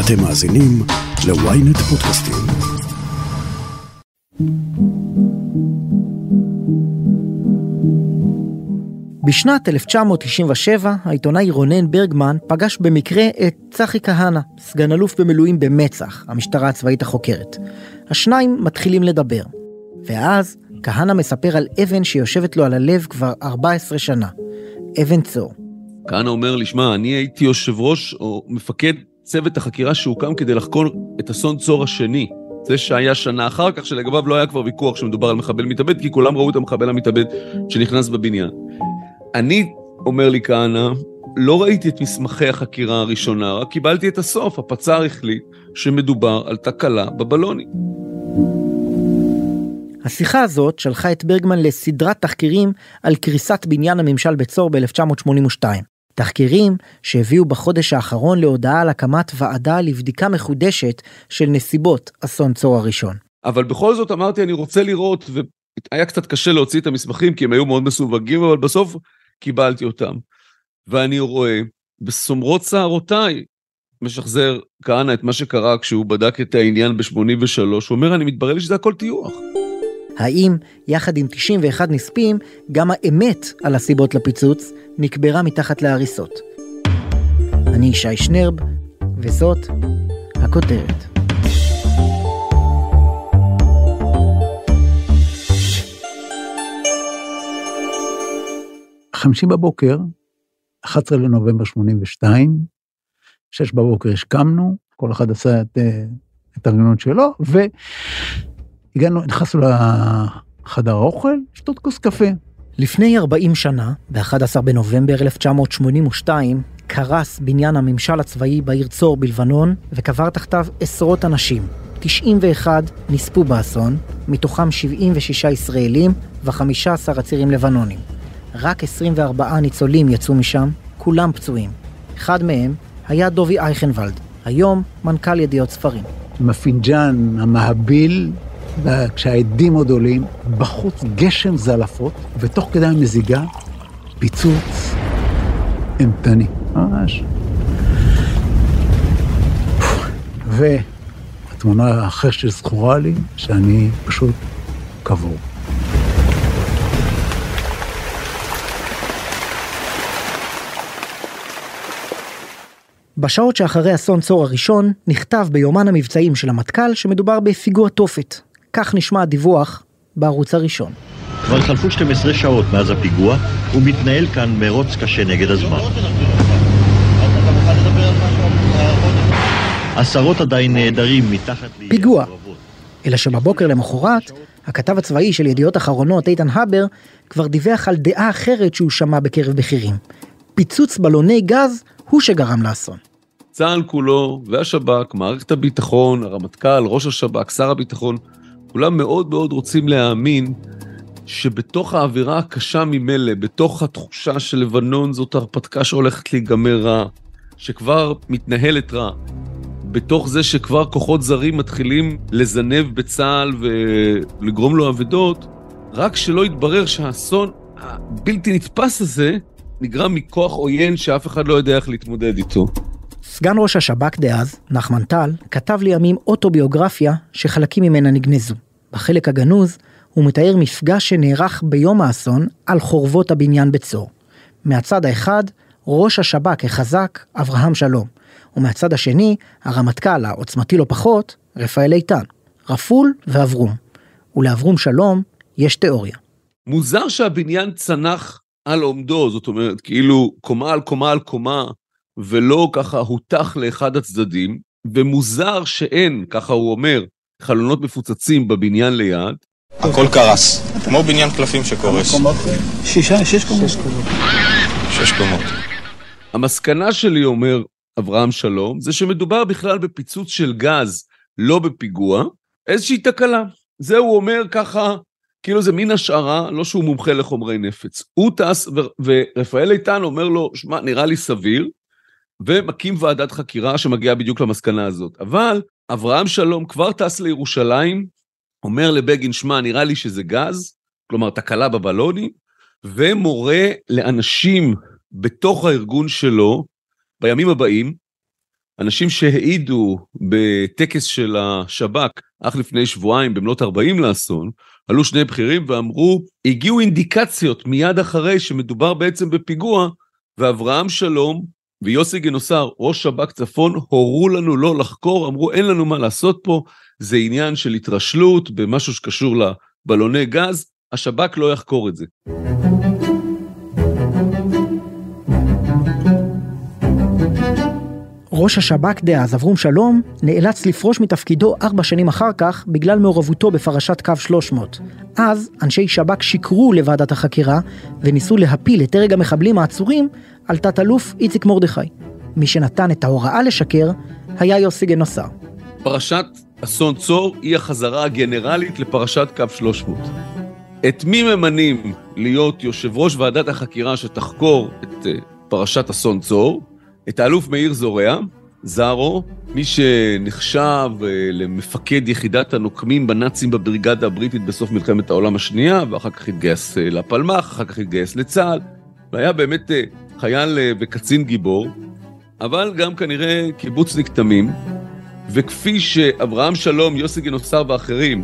אתם מאזינים ל-ynet פודקאסטים. בשנת 1997 העיתונאי רונן ברגמן פגש במקרה את צחי כהנא, סגן אלוף במילואים במצ"ח, המשטרה הצבאית החוקרת. השניים מתחילים לדבר. ואז כהנא מספר על אבן שיושבת לו על הלב כבר 14 שנה. אבן צור. כהנא אומר לי, שמע, אני הייתי יושב ראש או מפקד צוות החקירה שהוקם כדי לחקור את אסון צור השני. זה שהיה שנה אחר כך, שלגביו לא היה כבר ויכוח שמדובר על מחבל מתאבד, כי כולם ראו את המחבל המתאבד שנכנס בבניין. אני, אומר לי כהנא, לא ראיתי את מסמכי החקירה הראשונה, רק קיבלתי את הסוף. הפצ"ר החליט שמדובר על תקלה בבלונים. השיחה הזאת שלחה את ברגמן לסדרת תחקירים על קריסת בניין הממשל בצור ב-1982. תחקירים שהביאו בחודש האחרון להודעה על הקמת ועדה לבדיקה מחודשת של נסיבות אסון צור הראשון. אבל בכל זאת אמרתי, אני רוצה לראות, והיה קצת קשה להוציא את המסמכים כי הם היו מאוד מסווגים, אבל בסוף קיבלתי אותם. ואני רואה, בסומרות שערותיי, משחזר כהנא את מה שקרה כשהוא בדק את העניין ב-83, הוא אומר, אני מתברר לי שזה הכל טיוח. האם, יחד עם 91 נספים, גם האמת על הסיבות לפיצוץ נקברה מתחת להריסות? אני ישי שנרב, וזאת הכותרת. חמישי בבוקר, 11 לנובמבר 82, 6 בבוקר השכמנו, כל אחד עשה את ההתארגנות שלו, והגענו, נכנסנו לחדר האוכל, לשתות כוס קפה. לפני 40 שנה, ב-11 בנובמבר 1982, קרס בניין הממשל הצבאי בעיר צור בלבנון, וקבר תחתיו עשרות אנשים. 91 נספו באסון, מתוכם 76 ישראלים ו-15 עצירים לבנונים. רק 24 ניצולים יצאו משם, כולם פצועים. אחד מהם היה דובי אייכנוולד, היום מנכ"ל ידיעות ספרים. עם הפינג'אן המהביל, כשהעדים עוד עולים, בחוץ גשם זלעפות, ותוך כדי המזיגה, פיצוץ אימתני, ממש. והתמונה האחרת שזכורה לי, שאני פשוט קבור. בשעות שאחרי אסון צור הראשון, נכתב ביומן המבצעים של המטכ"ל שמדובר בפיגוע תופת. כך נשמע הדיווח בערוץ הראשון. כבר חלפו 12 שעות מאז הפיגוע, ומתנהל כאן מרוץ קשה נגד הזמן. עשרות עדיין נעדרים מתחת... פיגוע. אלא שבבוקר למחרת, הכתב הצבאי של ידיעות אחרונות, איתן הבר, כבר דיווח על דעה אחרת שהוא שמע בקרב בכירים. פיצוץ בלוני גז הוא שגרם לאסון. צה"ל כולו והשב"כ, מערכת הביטחון, הרמטכ"ל, ראש השב"כ, שר הביטחון, כולם מאוד מאוד רוצים להאמין שבתוך האווירה הקשה ממילא, בתוך התחושה של לבנון זאת הרפתקה שהולכת להיגמר רע, שכבר מתנהלת רע, בתוך זה שכבר כוחות זרים מתחילים לזנב בצה"ל ולגרום לו אבדות, רק שלא יתברר שהאסון הבלתי נתפס הזה נגרם מכוח עוין שאף אחד לא יודע איך להתמודד איתו. סגן ראש השב"כ דאז, נחמן טל, כתב לימים אוטוביוגרפיה שחלקים ממנה נגנזו. בחלק הגנוז הוא מתאר מפגש שנערך ביום האסון על חורבות הבניין בצור. מהצד האחד, ראש השב"כ החזק, אברהם שלום, ומהצד השני, הרמטכ"ל העוצמתי לא פחות, רפאל איתן, רפול ואברום. ולאברום שלום יש תיאוריה. מוזר שהבניין צנח על עומדו, זאת אומרת, כאילו קומה על קומה על קומה, ולא ככה הותח לאחד הצדדים, ומוזר שאין, ככה הוא אומר, חלונות מפוצצים בבניין ליד. הכל קרס, כמו בניין קלפים שקורס. שישה, שש קומות. שש קומות. המסקנה שלי, אומר אברהם שלום, זה שמדובר בכלל בפיצוץ של גז, לא בפיגוע, איזושהי תקלה. זה הוא אומר ככה, כאילו זה מין השערה, לא שהוא מומחה לחומרי נפץ. הוא טס, ורפאל איתן אומר לו, שמע, נראה לי סביר, ומקים ועדת חקירה שמגיעה בדיוק למסקנה הזאת. אבל אברהם שלום כבר טס לירושלים, אומר לבגין, שמע, נראה לי שזה גז, כלומר תקלה בבלונים, ומורה לאנשים בתוך הארגון שלו, בימים הבאים, אנשים שהעידו בטקס של השב"כ אך לפני שבועיים במלאת 40 לאסון, עלו שני בכירים ואמרו, הגיעו אינדיקציות מיד אחרי שמדובר בעצם בפיגוע, ואברהם שלום ויוסי גינוסר, ראש שב"כ צפון, הורו לנו לא לחקור, אמרו אין לנו מה לעשות פה, זה עניין של התרשלות במשהו שקשור לבלוני גז, השב"כ לא יחקור את זה. ראש השב"כ דאז, אברום שלום, נאלץ לפרוש מתפקידו ארבע שנים אחר כך בגלל מעורבותו בפרשת קו 300. אז אנשי שב"כ שיקרו לוועדת החקירה וניסו להפיל את דרג המחבלים העצורים על תת-אלוף איציק מרדכי. מי שנתן את ההוראה לשקר היה יוסי גנוסר. פרשת אסון צור היא החזרה הגנרלית לפרשת קו 300. את מי ממנים להיות יושב ראש ועדת החקירה שתחקור את אה, פרשת אסון צור? את האלוף מאיר זורע, זארו, מי שנחשב אה, למפקד יחידת הנוקמים בנאצים בבריגדה הבריטית בסוף מלחמת העולם השנייה, ואחר כך התגייס אה, לפלמ"ח, אחר כך התגייס לצה"ל, והיה באמת אה, חייל וקצין גיבור, אבל גם כנראה קיבוצניק תמים, וכפי שאברהם שלום, יוסי גינוסר ואחרים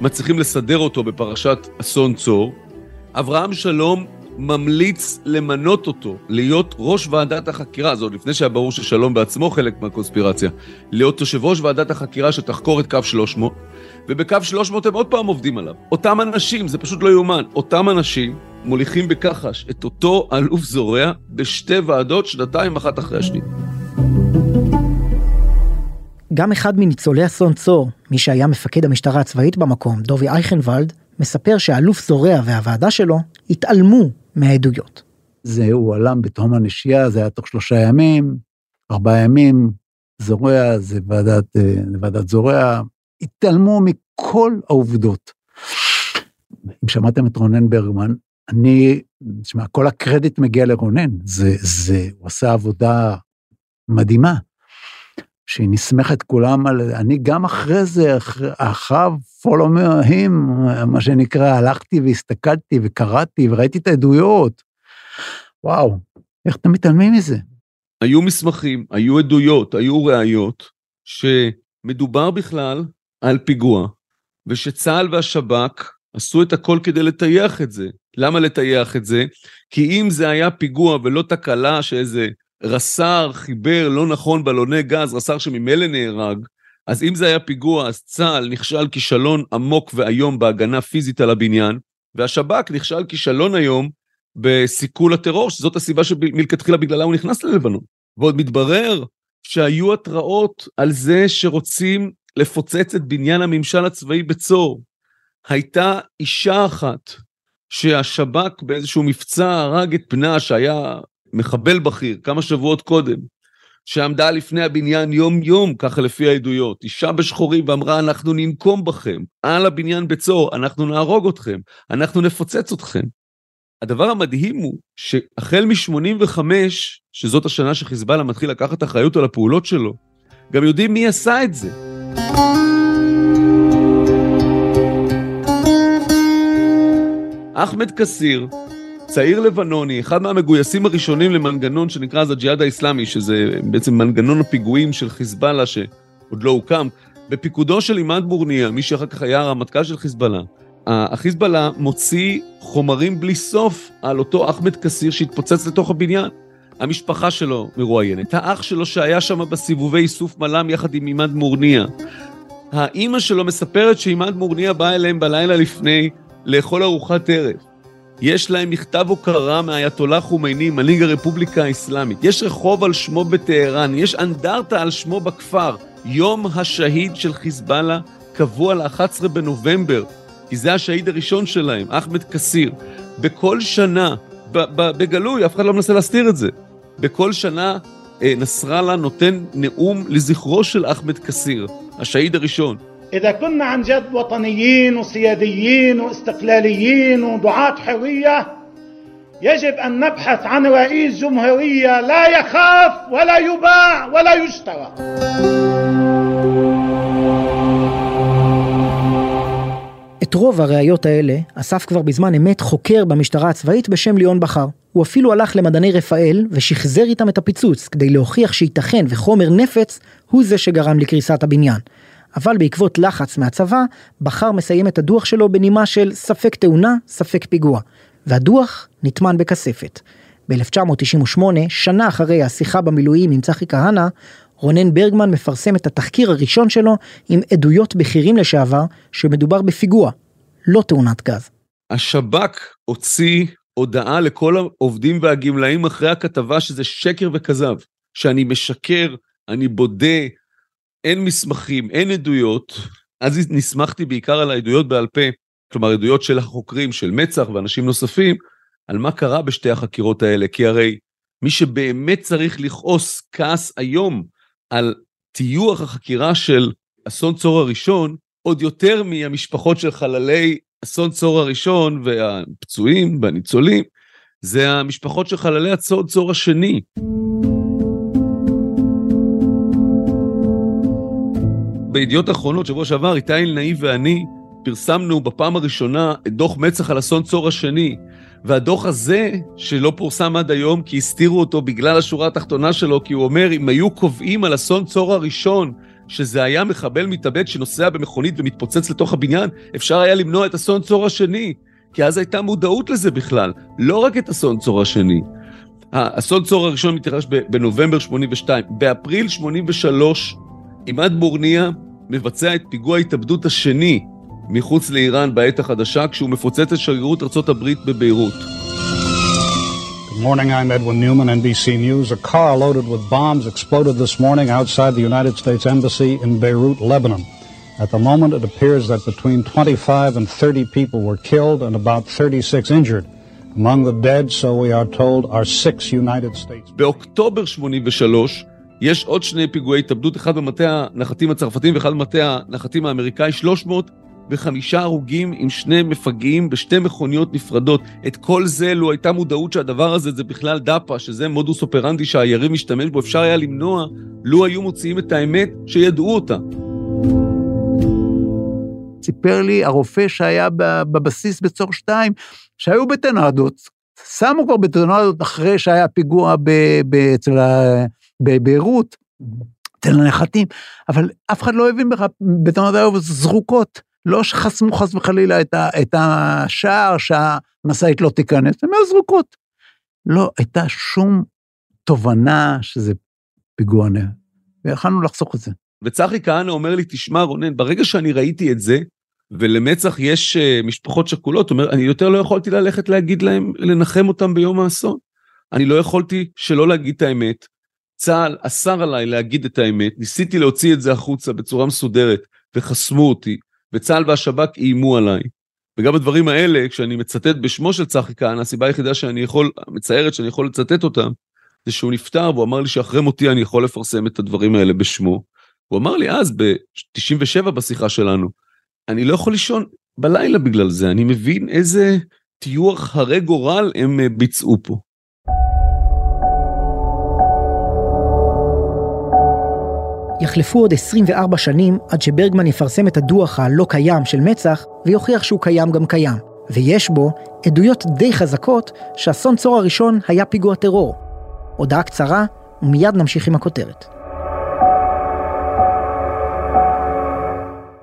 מצליחים לסדר אותו בפרשת אסון צור, אברהם שלום ממליץ למנות אותו להיות ראש ועדת החקירה, זאת לפני שהיה ברור ששלום בעצמו חלק מהקונספירציה, להיות יושב ראש ועדת החקירה שתחקור את קו 300, ובקו 300 הם עוד פעם עובדים עליו. אותם אנשים, זה פשוט לא יאומן, אותם אנשים מוליכים בכחש את אותו אלוף זורע בשתי ועדות, שנתיים אחת אחרי השנייה. גם אחד מניצולי אסון צור, מי שהיה מפקד המשטרה הצבאית במקום, דובי אייכנוולד, מספר שהאלוף זורע והוועדה שלו התעלמו מהעדויות. זה הוא עלם בתהום הנשייה, זה היה תוך שלושה ימים, ארבעה ימים, זורע, זה ועדת, אה, זה ועדת זורע, התעלמו מכל העובדות. אם שמעתם את רונן ברגמן, אני, תשמע, כל הקרדיט מגיע לרונן, זה, זה, הוא עשה עבודה מדהימה. שהיא נסמכת כולם על, אני גם אחרי זה, אחריו, follow him, מה שנקרא, הלכתי והסתכלתי וקראתי וראיתי את העדויות. וואו, איך אתם מתעלמים מזה? היו מסמכים, היו עדויות, היו ראיות, שמדובר בכלל על פיגוע, ושצה"ל והשב"כ עשו את הכל כדי לטייח את זה. למה לטייח את זה? כי אם זה היה פיגוע ולא תקלה שאיזה רס"ר חיבר לא נכון בלוני גז, רס"ר שממילא נהרג, אז אם זה היה פיגוע, אז צה"ל נכשל כישלון עמוק ואיום בהגנה פיזית על הבניין, והשב"כ נכשל כישלון היום בסיכול הטרור, שזאת הסיבה שמלכתחילה בגללה הוא נכנס ללבנון. ועוד מתברר שהיו התראות על זה שרוצים לפוצץ את בניין הממשל הצבאי בצור. הייתה אישה אחת שהשב"כ באיזשהו מבצע הרג את בנה שהיה מחבל בכיר, כמה שבועות קודם, שעמדה לפני הבניין יום-יום, ככה לפי העדויות, אישה בשחורים ואמרה, אנחנו ננקום בכם, על הבניין בצור, אנחנו נהרוג אתכם, אנחנו נפוצץ אתכם. הדבר המדהים הוא שהחל מ-85, שזאת השנה שחיזבאללה מתחיל לקחת אחריות על הפעולות שלו, גם יודעים מי עשה את זה. אחמד כסיר, צעיר לבנוני, אחד מהמגויסים הראשונים למנגנון שנקרא אז הג'יהאד האיסלאמי, שזה בעצם מנגנון הפיגועים של חיזבאללה שעוד לא הוקם, בפיקודו של עימאד מורניה, מי שאחר כך היה הרמטכ"ל של חיזבאללה, החיזבאללה מוציא חומרים בלי סוף על אותו אחמד כסיר שהתפוצץ לתוך הבניין. המשפחה שלו מרואיינת, האח שלו שהיה שם בסיבובי איסוף מל"ם יחד עם עימאד מורניה. האימא שלו מספרת שעימאד מורניה בא אליהם בלילה לפני לאכול ארוחת ערב. יש להם מכתב הוקרה מאייתולה חומייני, מנהיג הרפובליקה האסלאמית. יש רחוב על שמו בטהרן, יש אנדרטה על שמו בכפר. יום השהיד של חיזבאללה קבוע ל-11 בנובמבר, כי זה השהיד הראשון שלהם, אחמד כסיר. בכל שנה, בגלוי, אף אחד לא מנסה להסתיר את זה. בכל שנה אה, נסראללה נותן נאום לזכרו של אחמד כסיר, השהיד הראשון. إذا كنا عن جد وطنيين وسياديين واستقلاليين ودعاة حرية يجب أن نبحث عن رئيس جمهورية لا يخاف ولا يباع ولا يشترى את רוב הראיות האלה אסף כבר בזמן אמת חוקר במשטרה הצבאית בשם ליאון בכר. הוא אפילו הלך למדעני רפאל ושחזר איתם את הפיצוץ כדי להוכיח שייתכן וחומר נפץ הוא זה שגרם לקריסת הבניין. אבל בעקבות לחץ מהצבא, בחר מסיים את הדוח שלו בנימה של ספק תאונה, ספק פיגוע. והדוח נטמן בכספת. ב-1998, שנה אחרי השיחה במילואים עם צחי כהנא, רונן ברגמן מפרסם את התחקיר הראשון שלו עם עדויות בכירים לשעבר שמדובר בפיגוע, לא תאונת גז. השב"כ הוציא הודעה לכל העובדים והגמלאים אחרי הכתבה שזה שקר וכזב, שאני משקר, אני בודה, אין מסמכים, אין עדויות. אז נסמכתי בעיקר על העדויות בעל פה, כלומר עדויות של החוקרים, של מצ"ח ואנשים נוספים, על מה קרה בשתי החקירות האלה, כי הרי מי שבאמת צריך לכעוס כעס היום על טיוח החקירה של אסון צור הראשון, עוד יותר מהמשפחות של חללי אסון צור הראשון והפצועים והניצולים, זה המשפחות של חללי אסון צור השני. בידיעות אחרונות, שבוע שעבר, איתי אלנאי ואני פרסמנו בפעם הראשונה את דוח מצ"ח על אסון צור השני, והדוח הזה, שלא פורסם עד היום כי הסתירו אותו בגלל השורה התחתונה שלו, כי הוא אומר, אם היו קובעים על אסון צור הראשון, שזה היה מחבל מתאבד שנוסע במכונית ומתפוצץ לתוך הבניין, אפשר היה למנוע את אסון צור השני, כי אז הייתה מודעות לזה בכלל, לא רק את אסון צור השני. האסון צור הראשון מתרחש בנובמבר 82. באפריל 83, עימאד בורניה מבצע את פיגוע ההתאבדות השני מחוץ לאיראן בעת החדשה, כשהוא מפוצץ את שגרירות ארצות הברית בביירות. Good morning, I'm Edwin Newman, NBC News. A car loaded with bombs exploded this morning outside the United States Embassy in Beirut, Lebanon. At the moment, it appears that between 25 and 30 people were killed and about 36 injured. Among the dead, so we are told, are six United States. באוקטובר 83 יש עוד שני פיגועי התאבדות, אחד במטה הנחתים הצרפתים ואחד במטה הנחתים האמריקאי, 300 וחמישה הרוגים עם שני מפגעים בשתי מכוניות נפרדות. את כל זה, לו הייתה מודעות שהדבר הזה זה בכלל דאפה, שזה מודוס אופרנדי שהיריב משתמש בו, אפשר היה למנוע, לו היו מוציאים את האמת שידעו אותה. סיפר לי הרופא שהיה בבסיס בצור 2, שהיו בטנדות, שמו כבר בטנדות אחרי שהיה פיגוע אצל בביירות, אצל הנחתים, אבל אף אחד לא הבין בכלל, בטנדות היו זרוקות. לא שחסמו חס וחלילה את, ה, את השער שהמשאית לא תיכנס, הן היו זרוקות. לא הייתה שום תובנה שזה פיגוע נר, ויכלנו לחסוך את זה. וצחי כהנא אומר לי, תשמע רונן, ברגע שאני ראיתי את זה, ולמצ"ח יש uh, משפחות שכולות, אומר, אני יותר לא יכולתי ללכת להגיד להם, לנחם אותם ביום האסון. אני לא יכולתי שלא להגיד את האמת. צה"ל אסר עליי להגיד את האמת, ניסיתי להוציא את זה החוצה בצורה מסודרת, וחסמו אותי. וצה"ל והשב"כ איימו עליי. וגם הדברים האלה, כשאני מצטט בשמו של צחי כהנא, הסיבה היחידה שאני יכול, המצערת שאני יכול לצטט אותם, זה שהוא נפטר והוא אמר לי שאחרי מותי אני יכול לפרסם את הדברים האלה בשמו. הוא אמר לי אז, ב-97 בשיחה שלנו, אני לא יכול לישון בלילה בגלל זה, אני מבין איזה טיוח הרי גורל הם אה, ביצעו פה. יחלפו עוד 24 שנים עד שברגמן יפרסם את הדוח הלא קיים של מצ"ח ויוכיח שהוא קיים גם קיים. ויש בו עדויות די חזקות שאסון צור הראשון היה פיגוע טרור. הודעה קצרה ומיד נמשיך עם הכותרת.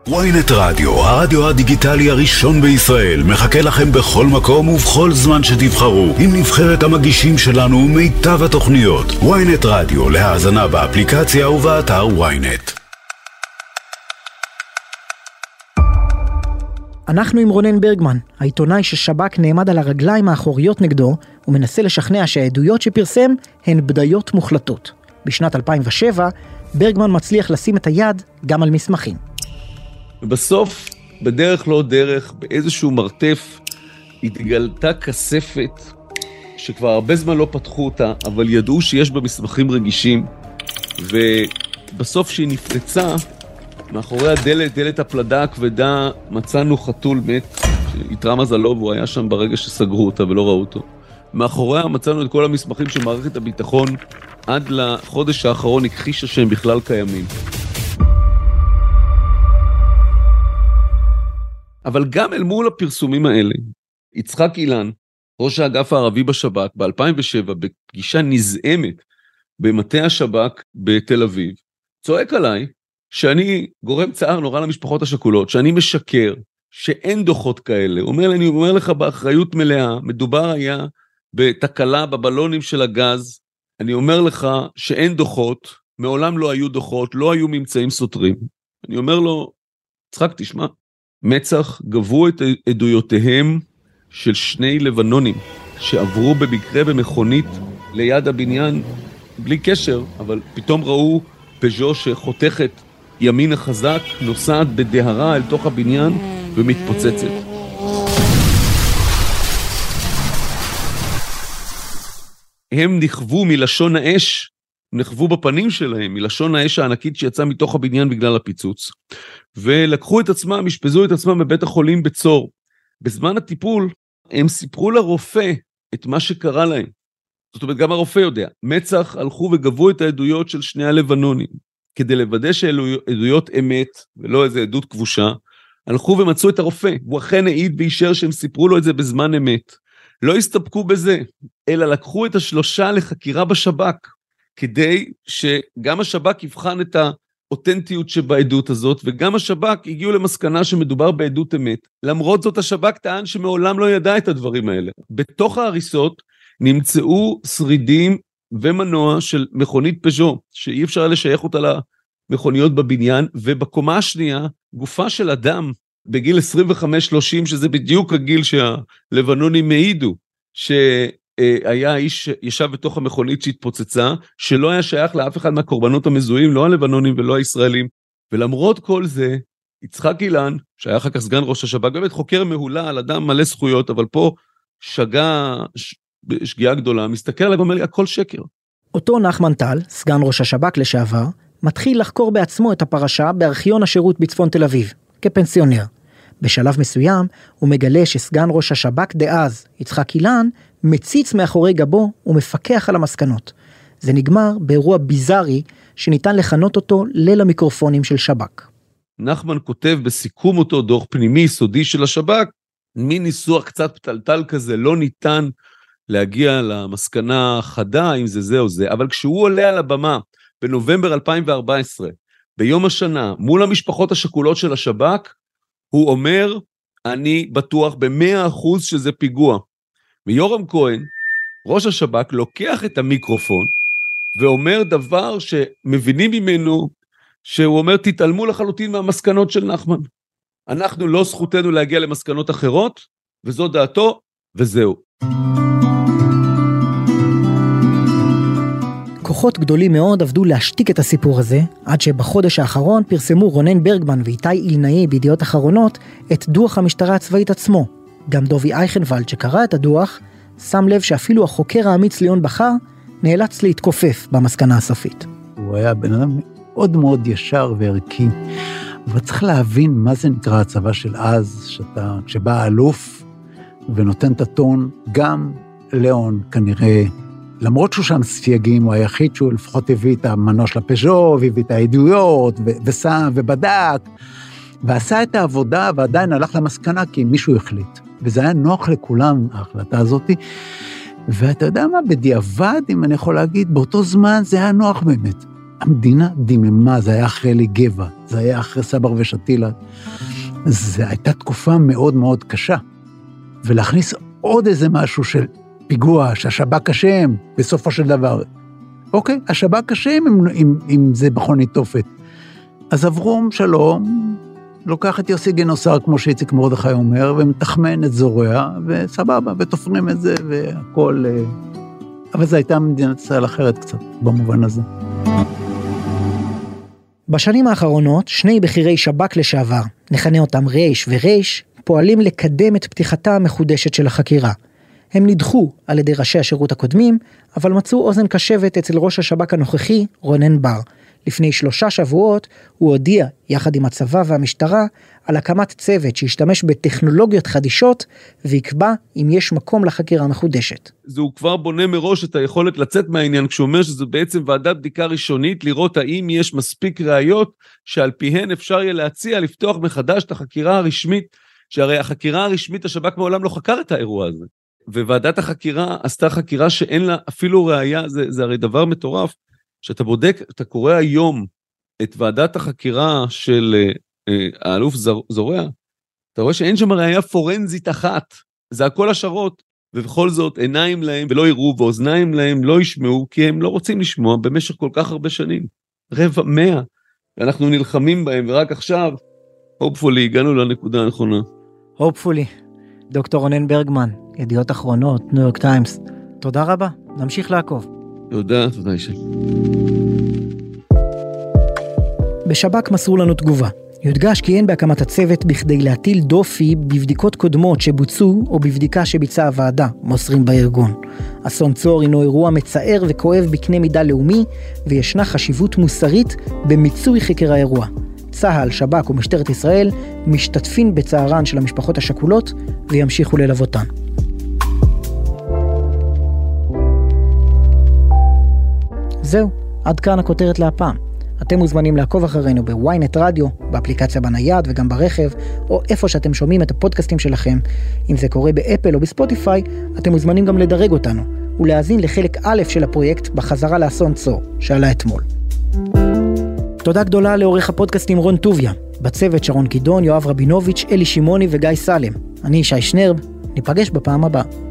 Ynet רדיו, הרדיו הדיגיטלי הראשון בישראל, מחכה לכם בכל מקום ובכל זמן שתבחרו, עם נבחרת המגישים שלנו ומיטב התוכניות. ynet רדיו, להאזנה באפליקציה ובאתר ynet. אנחנו עם רונן ברגמן, העיתונאי ששב"כ נעמד על הרגליים האחוריות נגדו, ומנסה לשכנע שהעדויות שפרסם הן בדיות מוחלטות. בשנת 2007, ברגמן מצליח לשים את היד גם על מסמכים. ובסוף, בדרך לא דרך, באיזשהו מרתף, התגלתה כספת שכבר הרבה זמן לא פתחו אותה, אבל ידעו שיש בה מסמכים רגישים, ובסוף שהיא נפרצה, מאחורי הדלת, דלת הפלדה הכבדה, מצאנו חתול מת, שאיתרע מזלו והוא היה שם ברגע שסגרו אותה ולא ראו אותו. מאחוריה מצאנו את כל המסמכים של מערכת הביטחון עד לחודש האחרון הכחישה שהם בכלל קיימים. אבל גם אל מול הפרסומים האלה, יצחק אילן, ראש האגף הערבי בשב"כ ב-2007, בפגישה נזעמת במטה השב"כ בתל אביב, צועק עליי שאני גורם צער נורא למשפחות השכולות, שאני משקר, שאין דוחות כאלה. הוא אומר לי, אני אומר לך באחריות מלאה, מדובר היה בתקלה בבלונים של הגז, אני אומר לך שאין דוחות, מעולם לא היו דוחות, לא היו ממצאים סותרים. אני אומר לו, יצחק, תשמע, מצ"ח גבו את עדויותיהם של שני לבנונים שעברו במקרה במכונית ליד הבניין בלי קשר, אבל פתאום ראו פז'ו שחותכת ימינה חזק, נוסעת בדהרה אל תוך הבניין ומתפוצצת. הם נכוו מלשון האש, נכוו בפנים שלהם מלשון האש הענקית שיצאה מתוך הבניין בגלל הפיצוץ, ולקחו את עצמם, אשפזו את עצמם בבית החולים בצור. בזמן הטיפול הם סיפרו לרופא את מה שקרה להם. זאת אומרת, גם הרופא יודע. מצ"ח הלכו וגבו את העדויות של שני הלבנונים, כדי לוודא שאלו עדויות אמת, ולא איזה עדות כבושה. הלכו ומצאו את הרופא, הוא אכן העיד ואישר שהם סיפרו לו את זה בזמן אמת. לא הסתפקו בזה, אלא לקחו את השלושה לחקירה בשב"כ, כדי שגם השב"כ יבחן את האותנטיות שבעדות הזאת, וגם השב"כ הגיעו למסקנה שמדובר בעדות אמת. למרות זאת השב"כ טען שמעולם לא ידע את הדברים האלה. בתוך ההריסות נמצאו שרידים ומנוע של מכונית פז'ו, שאי אפשר לשייך אותה למכוניות בבניין, ובקומה השנייה, גופה של אדם בגיל 25-30, שזה בדיוק הגיל שהלבנונים העידו, שהיה איש, ישב בתוך המכונית שהתפוצצה, שלא היה שייך לאף אחד מהקורבנות המזוהים, לא הלבנונים ולא הישראלים. ולמרות כל זה, יצחק אילן, שהיה אחר כך סגן ראש השב"כ, באמת חוקר מהולל, אדם מלא זכויות, אבל פה שגה שגיאה גדולה, מסתכל עליו ואומר לי, הכל שקר. אותו נחמן טל, סגן ראש השב"כ לשעבר, מתחיל לחקור בעצמו את הפרשה בארכיון השירות בצפון תל אביב, כפנסיונר. בשלב מסוים הוא מגלה שסגן ראש השב"כ דאז, יצחק אילן, מציץ מאחורי גבו ומפקח על המסקנות. זה נגמר באירוע ביזארי שניתן לכנות אותו ליל המיקרופונים של שב"כ. נחמן כותב בסיכום אותו דוח פנימי סודי של השב"כ, מין ניסוח קצת פתלתל כזה, לא ניתן להגיע למסקנה חדה אם זה זה או זה, אבל כשהוא עולה על הבמה בנובמבר 2014, ביום השנה, מול המשפחות השכולות של השב"כ, הוא אומר, אני בטוח במאה אחוז שזה פיגוע. ויורם כהן, ראש השב"כ, לוקח את המיקרופון ואומר דבר שמבינים ממנו, שהוא אומר, תתעלמו לחלוטין מהמסקנות של נחמן. אנחנו לא זכותנו להגיע למסקנות אחרות, וזו דעתו, וזהו. כוחות גדולים מאוד עבדו להשתיק את הסיפור הזה, עד שבחודש האחרון פרסמו רונן ברגמן ואיתי אילנאי בידיעות אחרונות את דוח המשטרה הצבאית עצמו. גם דובי אייכנוולד שקרא את הדוח, שם לב שאפילו החוקר האמיץ ליאון בכר נאלץ להתכופף במסקנה הסופית. הוא היה בן אדם מאוד מאוד ישר וערכי, אבל צריך להבין מה זה נקרא הצבא של אז, שאתה, כשבא האלוף ונותן את הטון, גם ליאון כנראה למרות שהוא שם סייגים, הוא היחיד שהוא לפחות הביא את המנוע של הפז'ו, והביא את העדויות, ושם ובדק, ועשה את העבודה, ועדיין הלך למסקנה כי מישהו החליט. וזה היה נוח לכולם, ההחלטה הזאת. ואתה יודע מה, בדיעבד, אם אני יכול להגיד, באותו זמן זה היה נוח באמת. המדינה דיממה, זה היה אחרי אלי גבע, זה היה אחרי סבר ושתילה. זו הייתה תקופה מאוד מאוד קשה. ולהכניס עוד איזה משהו של פיגוע, שהשב"כ אשם, בסופו של דבר. אוקיי, השב"כ אשם אם, אם, אם זה מכונית תופת. אז אברום שלום לוקח את יוסי גינוסר, כמו שאיציק מרדכי אומר, ומתחמן את זורע, וסבבה, ותופרים את זה, והכול... אה, אבל זו הייתה מדינת ישראל אחרת קצת, במובן הזה. בשנים האחרונות, שני בכירי שב"כ לשעבר, נכנה אותם רייש ורייש, פועלים לקדם את פתיחתה המחודשת של החקירה. הם נדחו על ידי ראשי השירות הקודמים, אבל מצאו אוזן קשבת אצל ראש השב"כ הנוכחי, רונן בר. לפני שלושה שבועות הוא הודיע, יחד עם הצבא והמשטרה, על הקמת צוות שישתמש בטכנולוגיות חדישות ויקבע אם יש מקום לחקירה מחודשת. זה הוא כבר בונה מראש את היכולת לצאת מהעניין כשהוא אומר שזו בעצם ועדת בדיקה ראשונית לראות האם יש מספיק ראיות שעל פיהן אפשר יהיה להציע לפתוח מחדש את החקירה הרשמית, שהרי החקירה הרשמית השב"כ מעולם לא חקר את האירוע הזה. וועדת החקירה עשתה חקירה שאין לה אפילו ראייה, זה, זה הרי דבר מטורף, שאתה בודק, אתה קורא היום את ועדת החקירה של אה, אה, האלוף זר, זורע, אתה רואה שאין שם ראייה פורנזית אחת, זה הכל השערות, ובכל זאת עיניים להם ולא יראו ואוזניים להם לא ישמעו, כי הם לא רוצים לשמוע במשך כל כך הרבה שנים. רבע מאה, ואנחנו נלחמים בהם, ורק עכשיו, hopefully, הגענו לנקודה הנכונה. hopefully. דוקטור רונן ברגמן, ידיעות אחרונות, ניו יורק טיימס, תודה רבה, נמשיך לעקוב. תודה, תודה ישי. בשב"כ מסרו לנו תגובה. יודגש כי אין בהקמת הצוות בכדי להטיל דופי בבדיקות קודמות שבוצעו או בבדיקה שביצעה הוועדה, מוסרים בארגון. אסון צור הינו אירוע מצער וכואב בקנה מידה לאומי, וישנה חשיבות מוסרית במיצוי חקר האירוע. צה"ל, שב"כ ומשטרת ישראל משתתפים בצערן של המשפחות השכולות וימשיכו ללוותן. זהו, עד כאן הכותרת להפעם. אתם מוזמנים לעקוב אחרינו בוויינט רדיו, באפליקציה בנייד וגם ברכב, או איפה שאתם שומעים את הפודקאסטים שלכם. אם זה קורה באפל או בספוטיפיי, אתם מוזמנים גם לדרג אותנו, ולהאזין לחלק א' של הפרויקט בחזרה לאסון צור, שעלה אתמול. תודה גדולה לעורך הפודקאסטים רון טוביה, בצוות שרון קידון, יואב רבינוביץ', אלי שמעוני וגיא סלם. אני ישי שנרב, ניפגש בפעם הבאה.